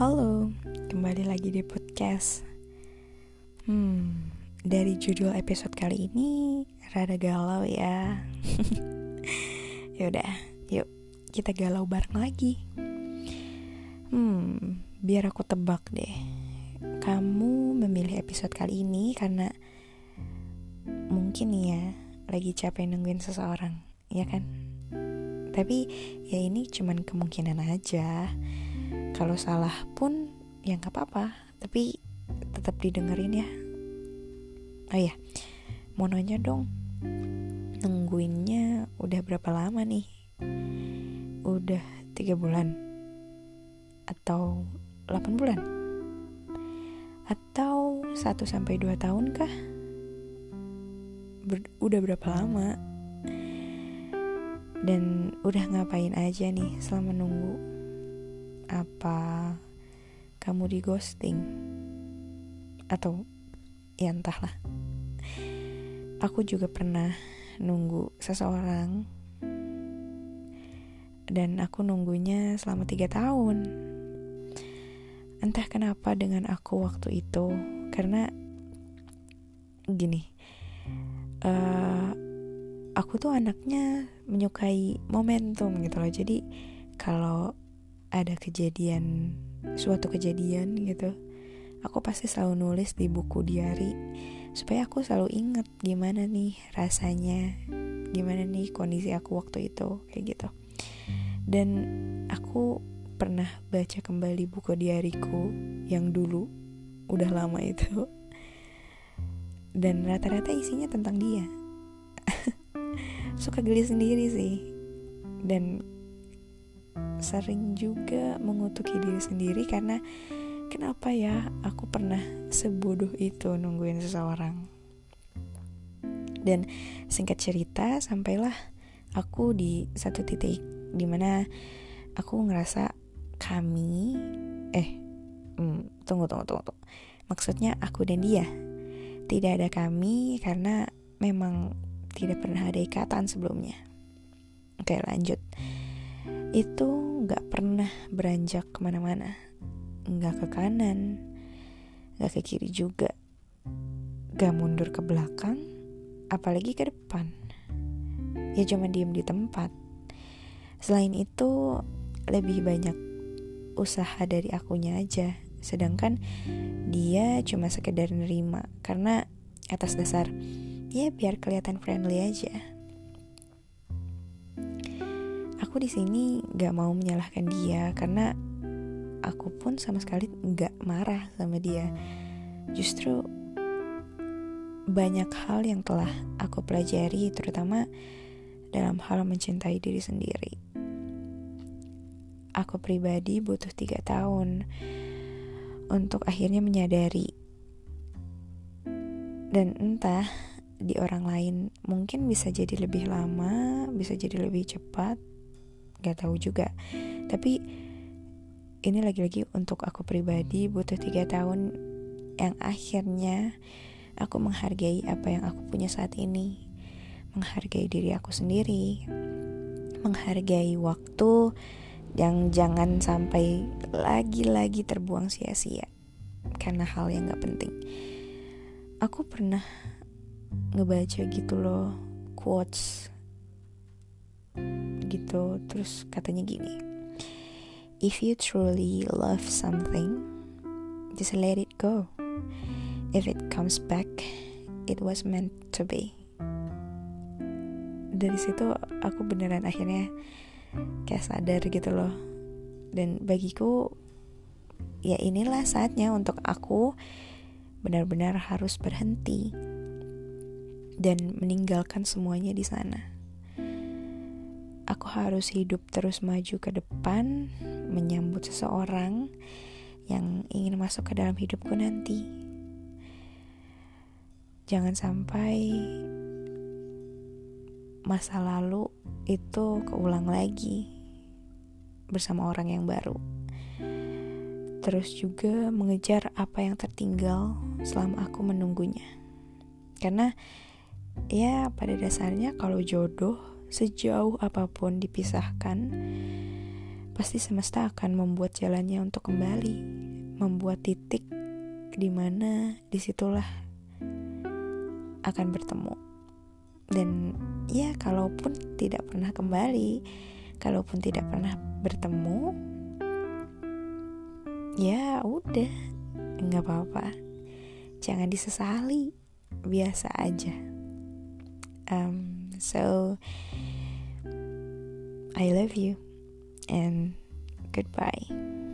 Halo, kembali lagi di podcast. Hmm, dari judul episode kali ini rada galau ya. Yaudah, yuk kita galau bareng lagi. Hmm, biar aku tebak deh. Kamu memilih episode kali ini karena mungkin ya lagi capek nungguin seseorang, ya kan? Tapi ya ini cuman kemungkinan aja kalau salah pun ya nggak apa-apa. Tapi tetap didengerin ya. Oh ya mau nanya dong. Nungguinnya udah berapa lama nih? Udah tiga bulan? Atau 8 bulan? Atau 1 sampai 2 tahun kah? Ber udah berapa lama? Dan udah ngapain aja nih selama nunggu apa kamu di ghosting? Atau ya entahlah. Aku juga pernah nunggu seseorang. Dan aku nunggunya selama tiga tahun. Entah kenapa dengan aku waktu itu. Karena gini uh, aku tuh anaknya menyukai momentum gitu loh. Jadi kalau ada kejadian suatu kejadian gitu aku pasti selalu nulis di buku diary supaya aku selalu inget gimana nih rasanya gimana nih kondisi aku waktu itu kayak gitu. Dan aku pernah baca kembali buku diariku yang dulu udah lama itu dan rata-rata isinya tentang dia. Suka geli sendiri sih dan sering juga mengutuki diri sendiri karena kenapa ya aku pernah sebodoh itu nungguin seseorang. Dan singkat cerita sampailah aku di satu titik di mana aku ngerasa kami eh hmm, tunggu tunggu tunggu tunggu maksudnya aku dan dia tidak ada kami karena memang tidak pernah ada ikatan sebelumnya. Oke lanjut itu gak pernah beranjak ke mana-mana. Gak ke kanan Gak ke kiri juga. Gak mundur ke belakang Apalagi ke depan. Ya cuma diem di tempat. Selain itu Lebih banyak usaha dari akunya aja. Sedangkan dia cuma sekedar nerima. Karena atas dasar Ya biar kelihatan friendly aja aku di sini gak mau menyalahkan dia karena aku pun sama sekali gak marah sama dia. Justru banyak hal yang telah aku pelajari, terutama dalam hal mencintai diri sendiri. Aku pribadi butuh tiga tahun untuk akhirnya menyadari, dan entah di orang lain mungkin bisa jadi lebih lama, bisa jadi lebih cepat, gak tahu juga. Tapi ini lagi-lagi untuk aku pribadi butuh tiga tahun yang akhirnya aku menghargai apa yang aku punya saat ini. Menghargai diri aku sendiri menghargai waktu yang jangan sampai lagi-lagi terbuang sia-sia karena hal yang gak penting. Aku pernah ngebaca gitu loh quotes gitu. Terus katanya gini if you truly love something just let it go. If it comes back it was meant to be. Dari situ aku beneran akhirnya kayak sadar gitu loh. Dan bagiku ya inilah saatnya untuk aku benar-benar harus berhenti dan meninggalkan semuanya di sana aku harus hidup terus maju ke depan, menyambut seseorang yang ingin masuk ke dalam hidupku nanti. Jangan sampai masa lalu itu keulang lagi bersama orang yang baru. Terus juga mengejar apa yang tertinggal selama aku menunggunya. Karena ya pada dasarnya kalau jodoh sejauh apa pun dipisahkan, pasti semesta akan membuat jalannya untuk kembali, membuat titik di mana di situlah akan bertemu. Dan ya, kalaupun tidak pernah kembali, kalaupun tidak pernah bertemu, ya udah, nggak apa-apa. Jangan disesali, biasa aja. Um, so, I love you and goodbye.